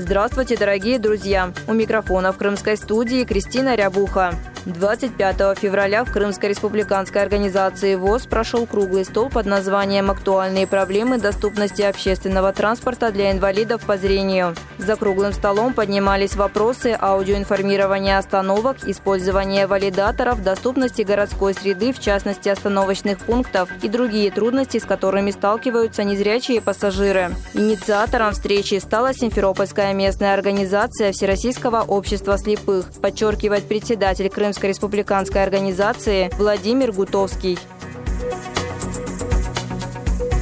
Здравствуйте, дорогие друзья! У микрофона в крымской студии Кристина Рябуха. 25 февраля в Крымской республиканской организации ВОЗ прошел круглый стол под названием «Актуальные проблемы доступности общественного транспорта для инвалидов по зрению». За круглым столом поднимались вопросы аудиоинформирования остановок, использования валидаторов, доступности городской среды, в частности остановочных пунктов и другие трудности, с которыми сталкиваются незрячие пассажиры. Инициатором встречи стала Симферопольская местная организация Всероссийского общества слепых, подчеркивает председатель Крым Крымской республиканской организации Владимир Гутовский.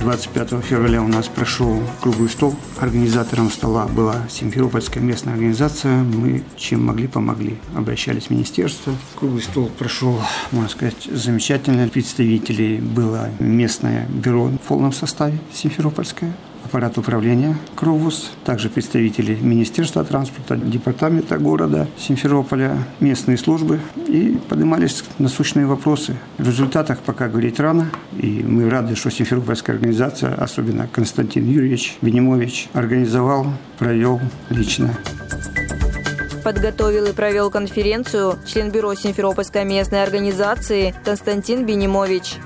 25 февраля у нас прошел круглый стол. Организатором стола была Симферопольская местная организация. Мы чем могли, помогли. Обращались в министерство. Круглый стол прошел, можно сказать, замечательно. Представителей было местное бюро в полном составе Симферопольское аппарат управления КРОВУС, также представители Министерства транспорта, департамента города Симферополя, местные службы и поднимались насущные вопросы. В результатах пока говорить рано, и мы рады, что Симферопольская организация, особенно Константин Юрьевич Венимович, организовал, провел лично подготовил и провел конференцию член бюро Симферопольской местной организации Константин Бенимович.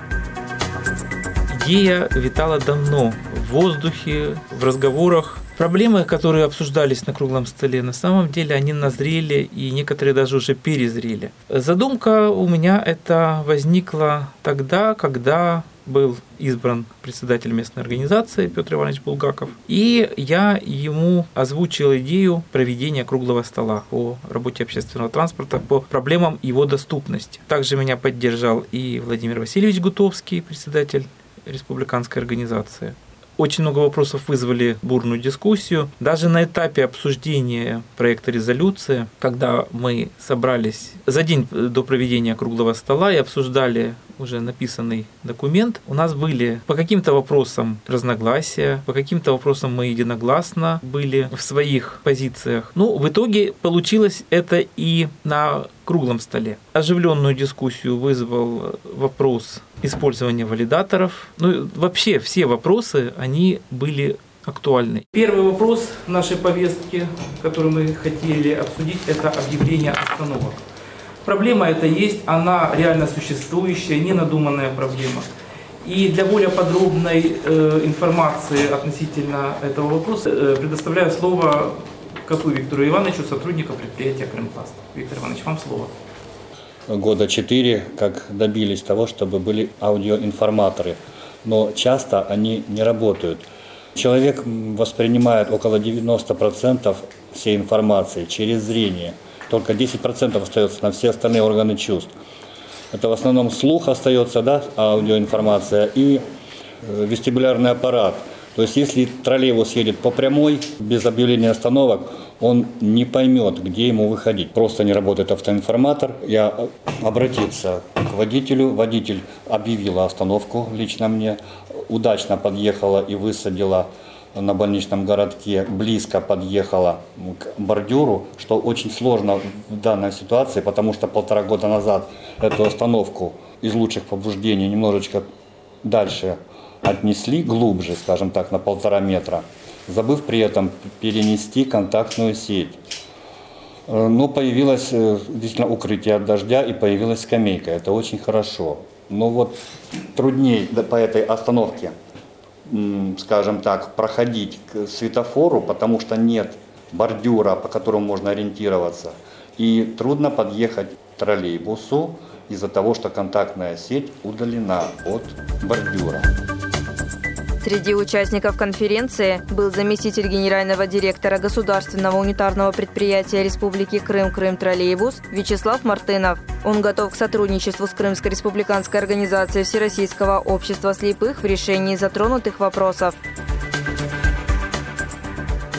Идея витала давно в воздухе, в разговорах. Проблемы, которые обсуждались на круглом столе, на самом деле они назрели и некоторые даже уже перезрели. Задумка у меня это возникла тогда, когда был избран председатель местной организации Петр Иванович Булгаков. И я ему озвучил идею проведения круглого стола по работе общественного транспорта, по проблемам его доступности. Также меня поддержал и Владимир Васильевич Гутовский, председатель республиканской организации. Очень много вопросов вызвали бурную дискуссию. Даже на этапе обсуждения проекта резолюции, когда мы собрались за день до проведения круглого стола и обсуждали уже написанный документ, у нас были по каким-то вопросам разногласия, по каким-то вопросам мы единогласно были в своих позициях. Ну, в итоге получилось это и на круглом столе. Оживленную дискуссию вызвал вопрос использования валидаторов. Ну, вообще все вопросы, они были актуальны. Первый вопрос нашей повестки, который мы хотели обсудить, это объявление остановок. Проблема это есть, она реально существующая, не надуманная проблема. И для более подробной э, информации относительно этого вопроса э, предоставляю слово коту Виктору Ивановичу, сотруднику предприятия «Крымпласт». Виктор Иванович, вам слово. Года четыре, как добились того, чтобы были аудиоинформаторы. Но часто они не работают. Человек воспринимает около 90% всей информации через зрение – только 10% остается на все остальные органы чувств. Это в основном слух остается, да, аудиоинформация и э, вестибулярный аппарат. То есть если троллейбус едет по прямой, без объявления остановок, он не поймет, где ему выходить. Просто не работает автоинформатор. Я обратился к водителю. Водитель объявил остановку лично мне. Удачно подъехала и высадила на больничном городке близко подъехала к бордюру, что очень сложно в данной ситуации, потому что полтора года назад эту остановку из лучших побуждений немножечко дальше отнесли, глубже, скажем так, на полтора метра, забыв при этом перенести контактную сеть. Э, но появилось э, действительно укрытие от дождя и появилась скамейка. Это очень хорошо. Но вот труднее по этой остановке скажем так, проходить к светофору, потому что нет бордюра, по которому можно ориентироваться. И трудно подъехать к троллейбусу из-за того, что контактная сеть удалена от бордюра. Среди участников конференции был заместитель генерального директора государственного унитарного предприятия Республики Крым «Крым Троллейбус» Вячеслав Мартынов. Он готов к сотрудничеству с Крымской республиканской организацией Всероссийского общества слепых в решении затронутых вопросов.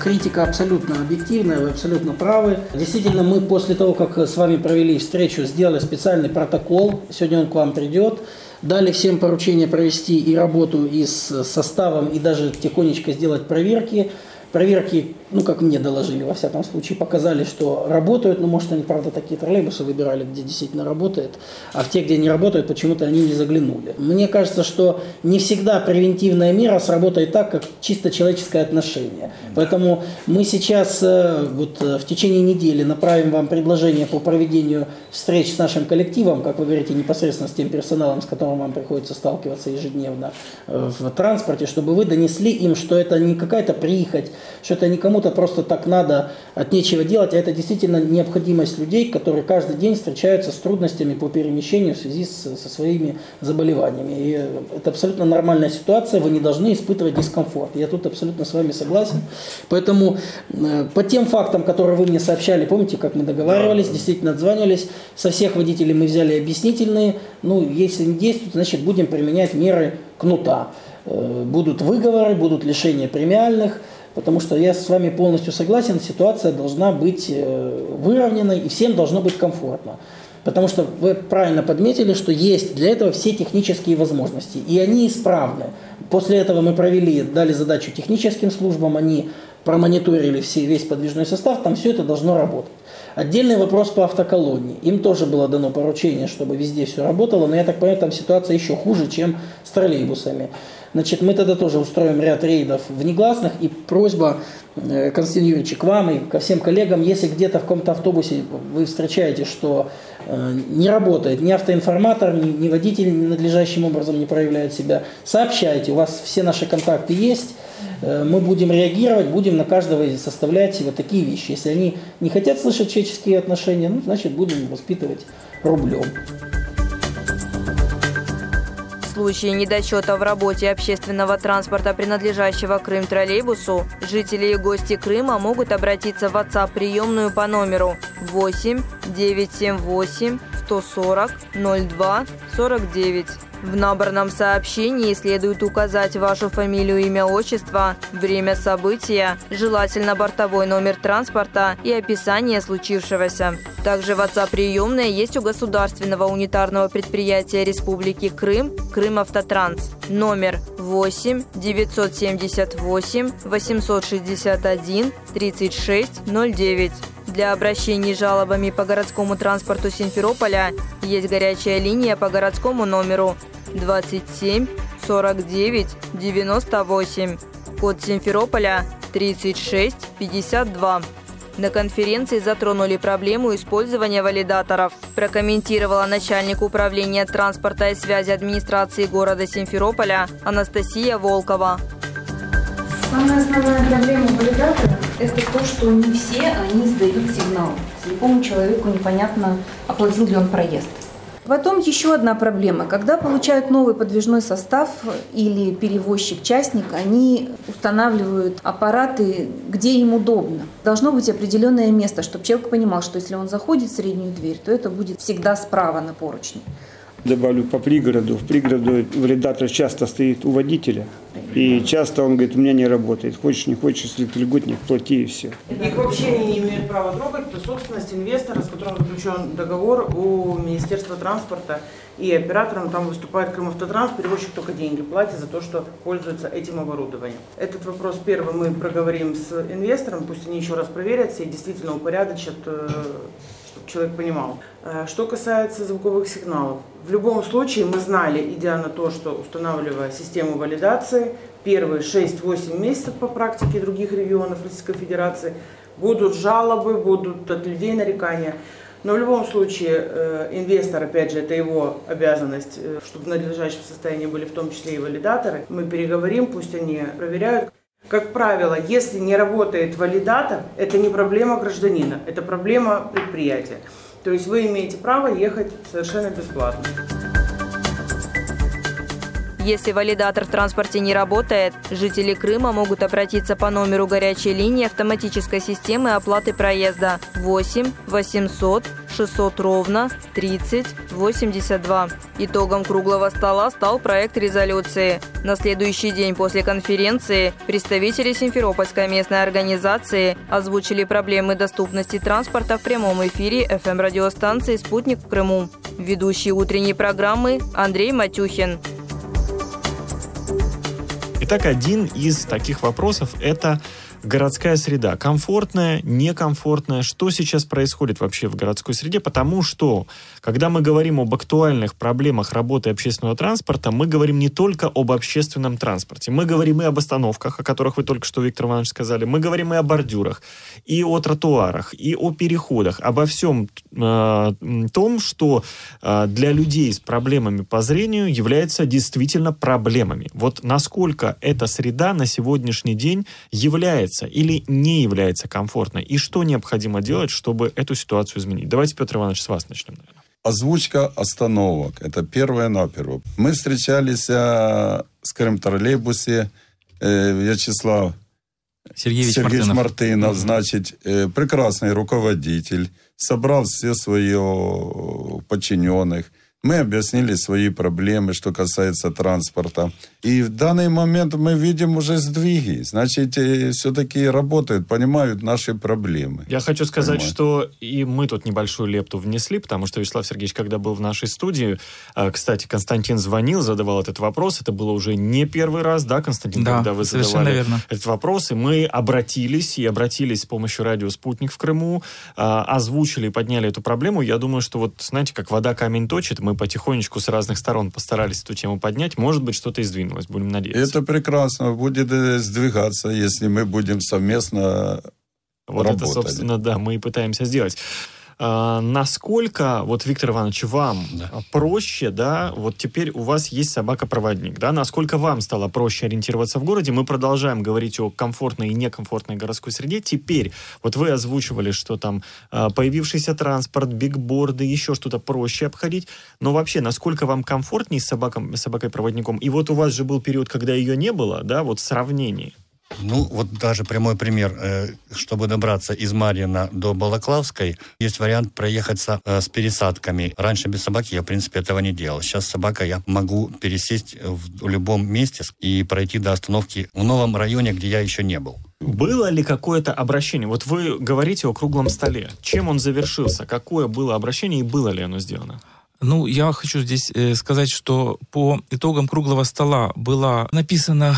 критика абсолютно объективная, вы абсолютно правы. Действительно, мы после того, как с вами провели встречу, сделали специальный протокол. Сегодня он к вам придет. Дали всем поручение провести и работу и с составом, и даже тихонечко сделать проверки. Проверки, ну, как мне доложили, во всяком случае, показали, что работают. Ну, может, они, правда, такие троллейбусы выбирали, где действительно работает. А в те, где не работают, почему-то они не заглянули. Мне кажется, что не всегда превентивная мера сработает так, как чисто человеческое отношение. Поэтому мы сейчас э, вот э, в течение недели направим вам предложение по проведению встреч с нашим коллективом, как вы говорите, непосредственно с тем персоналом, с которым вам приходится сталкиваться ежедневно э, в транспорте, чтобы вы донесли им, что это не какая-то прихоть, что это не кому-то просто так надо от нечего делать, а это действительно необходимость людей, которые каждый день встречаются с трудностями по перемещению в связи с, со своими заболеваниями. И это абсолютно нормальная ситуация, вы не должны испытывать дискомфорт. Я тут абсолютно с вами согласен. Поэтому э, по тем фактам, которые вы мне сообщали, помните, как мы договаривались, действительно отзванивались, со всех водителей мы взяли объяснительные, ну, если не действуют, значит, будем применять меры кнута. Э, будут выговоры, будут лишения премиальных – потому что я с вами полностью согласен, ситуация должна быть э, выровненной и всем должно быть комфортно. Потому что вы правильно подметили, что есть для этого все технические возможности, и они исправны. После этого мы провели, дали задачу техническим службам, они промониторили все, весь подвижной состав, там все это должно работать. Отдельный вопрос по автоколонии. Им тоже было дано поручение, чтобы везде все работало, но я так понимаю, там ситуация еще хуже, чем с троллейбусами. Значит, мы тогда тоже устроим ряд рейдов внегласных. И просьба, э, Константин Юрьевич, к вам и ко всем коллегам, если где-то в каком-то автобусе вы встречаете, что не работает ни автоинформатор, ни, ни водитель надлежащим образом не проявляет себя, сообщайте, у вас все наши контакты есть, э, мы будем реагировать, будем на каждого составлять вот такие вещи. Если они не хотят слышать человеческие отношения, ну, значит, будем воспитывать рублем случае недочета в работе общественного транспорта, принадлежащего Крым троллейбусу, жители и гости Крыма могут обратиться в WhatsApp-приемную по номеру 8 978 140 02 49. В набранном сообщении следует указать вашу фамилию, имя, отчество, время события, желательно бортовой номер транспорта и описание случившегося. Также WhatsApp-приемная есть у государственного унитарного предприятия Республики Крым «Крым Автотранс». Номер 8 978 861 36 09. Для обращений с жалобами по городскому транспорту Симферополя есть горячая линия по городскому номеру 27 49 98. Код Симферополя 36 52. На конференции затронули проблему использования валидаторов. Прокомментировала начальник управления транспорта и связи администрации города Симферополя Анастасия Волкова. Самая основная проблема валидатора – это то, что не все они сдают сигнал. Слепому человеку непонятно, оплатил ли он проезд. Потом еще одна проблема. Когда получают новый подвижной состав или перевозчик-частник, они устанавливают аппараты, где им удобно. Должно быть определенное место, чтобы человек понимал, что если он заходит в среднюю дверь, то это будет всегда справа на поручне добавлю по пригороду. В пригороду валидатор часто стоит у водителя. И часто он говорит, у меня не работает. Хочешь, не хочешь, если ты льготник, плати и все. Их вообще не имеют права трогать. Это собственность инвестора, с которым заключен договор у Министерства транспорта. И оператором там выступает Крымавтотранс, перевозчик только деньги платит за то, что пользуется этим оборудованием. Этот вопрос первый мы проговорим с инвестором, пусть они еще раз проверят, все действительно упорядочат э, чтобы человек понимал. Э, что касается звуковых сигналов, в любом случае мы знали, идя на то, что устанавливая систему валидации, первые 6-8 месяцев по практике других регионов Российской Федерации будут жалобы, будут от людей нарекания. Но в любом случае э, инвестор, опять же, это его обязанность, э, чтобы в надлежащем состоянии были в том числе и валидаторы. Мы переговорим, пусть они проверяют. Как правило, если не работает валидатор, это не проблема гражданина, это проблема предприятия. То есть вы имеете право ехать совершенно бесплатно. Если валидатор в транспорте не работает, жители Крыма могут обратиться по номеру горячей линии автоматической системы оплаты проезда 8 800 600 ровно 30 82. Итогом круглого стола стал проект резолюции. На следующий день после конференции представители Симферопольской местной организации озвучили проблемы доступности транспорта в прямом эфире FM-радиостанции «Спутник» в Крыму. Ведущий утренней программы Андрей Матюхин. Итак, один из таких вопросов – это городская среда. Комфортная, некомфортная. Что сейчас происходит вообще в городской среде? Потому что, когда мы говорим об актуальных проблемах работы общественного транспорта, мы говорим не только об общественном транспорте. Мы говорим и об остановках, о которых вы только что, Виктор Иванович, сказали. Мы говорим и о бордюрах, и о тротуарах, и о переходах. Обо всем э, том, что э, для людей с проблемами по зрению является действительно проблемами. Вот насколько эта среда на сегодняшний день является является или не является комфортной, и что необходимо делать, чтобы эту ситуацию изменить. Давайте, Петр Иванович, с вас начнем, наверное. Озвучка остановок. Это первое на первое. Мы встречались а, с Крым троллейбусе э, Вячеслав Сергеевич, Сергеевич Мартынов, Мартынов значит, э, прекрасный руководитель, собрал все свои подчиненных, мы объяснили свои проблемы, что касается транспорта. И в данный момент мы видим уже сдвиги. Значит, все-таки работают, понимают наши проблемы. Я хочу сказать, Понимаю. что и мы тут небольшую лепту внесли, потому что Вячеслав Сергеевич, когда был в нашей студии, а, кстати, Константин звонил, задавал этот вопрос. Это было уже не первый раз, да, Константин, да, когда вы задавали верно. этот вопрос. И мы обратились, и обратились с помощью радио «Спутник» в Крыму, а, озвучили и подняли эту проблему. Я думаю, что вот, знаете, как вода камень точит, мы мы потихонечку с разных сторон постарались эту тему поднять. Может быть, что-то и сдвинулось, будем надеяться. Это прекрасно. Будет э, сдвигаться, если мы будем совместно вот работать. это, собственно, да, мы и пытаемся сделать. А, насколько, вот, Виктор Иванович, вам да. проще, да, вот теперь у вас есть собака-проводник, да, насколько вам стало проще ориентироваться в городе? Мы продолжаем говорить о комфортной и некомфортной городской среде. Теперь, вот вы озвучивали, что там а, появившийся транспорт, бигборды, еще что-то проще обходить, но вообще, насколько вам комфортнее с, собаком, собакой-проводником? И вот у вас же был период, когда ее не было, да, вот в сравнении. Ну, вот даже прямой пример. Э, чтобы добраться из Марьина до Балаклавской, есть вариант проехаться э, с пересадками. Раньше без собаки я, в принципе, этого не делал. Сейчас с собакой я могу пересесть в любом месте и пройти до остановки в новом районе, где я еще не был. Было ли какое-то обращение? Вот вы говорите о круглом столе. Чем он завершился? Какое было обращение и было ли оно сделано? Ну, я хочу здесь э, сказать, что по итогам круглого стола была написана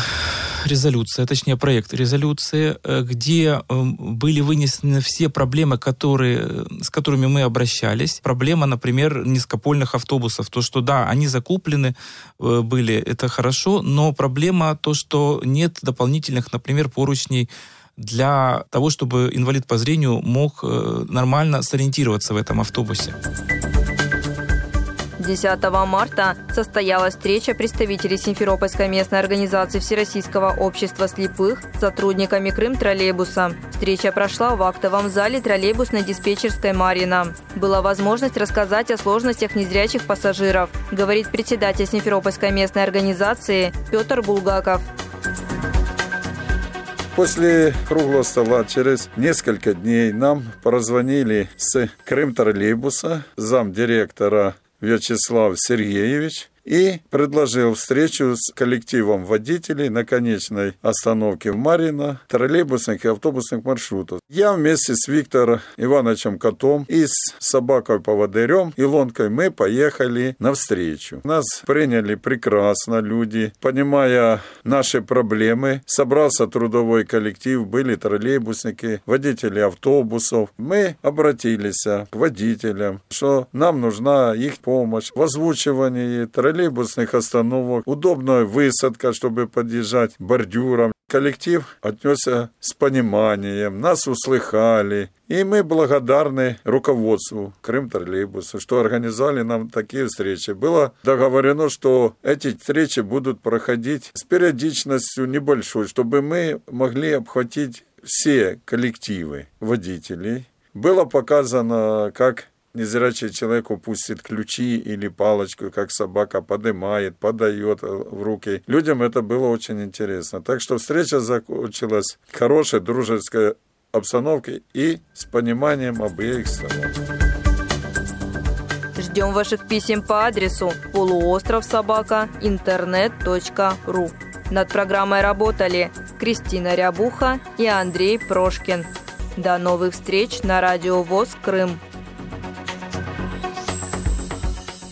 резолюция, точнее проект резолюции, э, где эм, были вынесены все проблемы, которые, с которыми мы обращались. Проблема, например, низкопольных автобусов. То, что да, они закуплены э, были, это хорошо, но проблема то, что нет дополнительных, например, поручней для того, чтобы инвалид по зрению мог нормально сориентироваться в этом автобусе. 10 марта состоялась встреча представителей Симферопольской местной организации Всероссийского общества слепых с сотрудниками Крым троллейбуса. Встреча прошла в актовом зале троллейбусной диспетчерской «Марина». Была возможность рассказать о сложностях незрячих пассажиров, говорит председатель Симферопольской местной организации Петр Булгаков. После круглого стола через несколько дней нам прозвонили с Крым троллейбуса, замдиректора Вячеслав Сергеевич и предложил встречу с коллективом водителей на конечной остановке в Марина троллейбусных и автобусных маршрутов. Я вместе с Виктором Ивановичем Котом и с собакой-поводырем Илонкой мы поехали навстречу. Нас приняли прекрасно люди, понимая наши проблемы. Собрался трудовой коллектив, были троллейбусники, водители автобусов. Мы обратились к водителям, что нам нужна их помощь в озвучивании троллейбусов троллейбусных остановок, удобная высадка, чтобы подъезжать бордюром. Коллектив отнесся с пониманием, нас услыхали. И мы благодарны руководству Крым троллейбуса, что организовали нам такие встречи. Было договорено, что эти встречи будут проходить с периодичностью небольшой, чтобы мы могли обхватить все коллективы водителей. Было показано, как незрячий человек упустит ключи или палочку, как собака поднимает, подает в руки. Людям это было очень интересно. Так что встреча закончилась хорошей дружеской обстановкой и с пониманием обеих сторон. Ждем ваших писем по адресу полуостров собака интернет.ру. Над программой работали Кристина Рябуха и Андрей Прошкин. До новых встреч на радио ВОЗ Крым.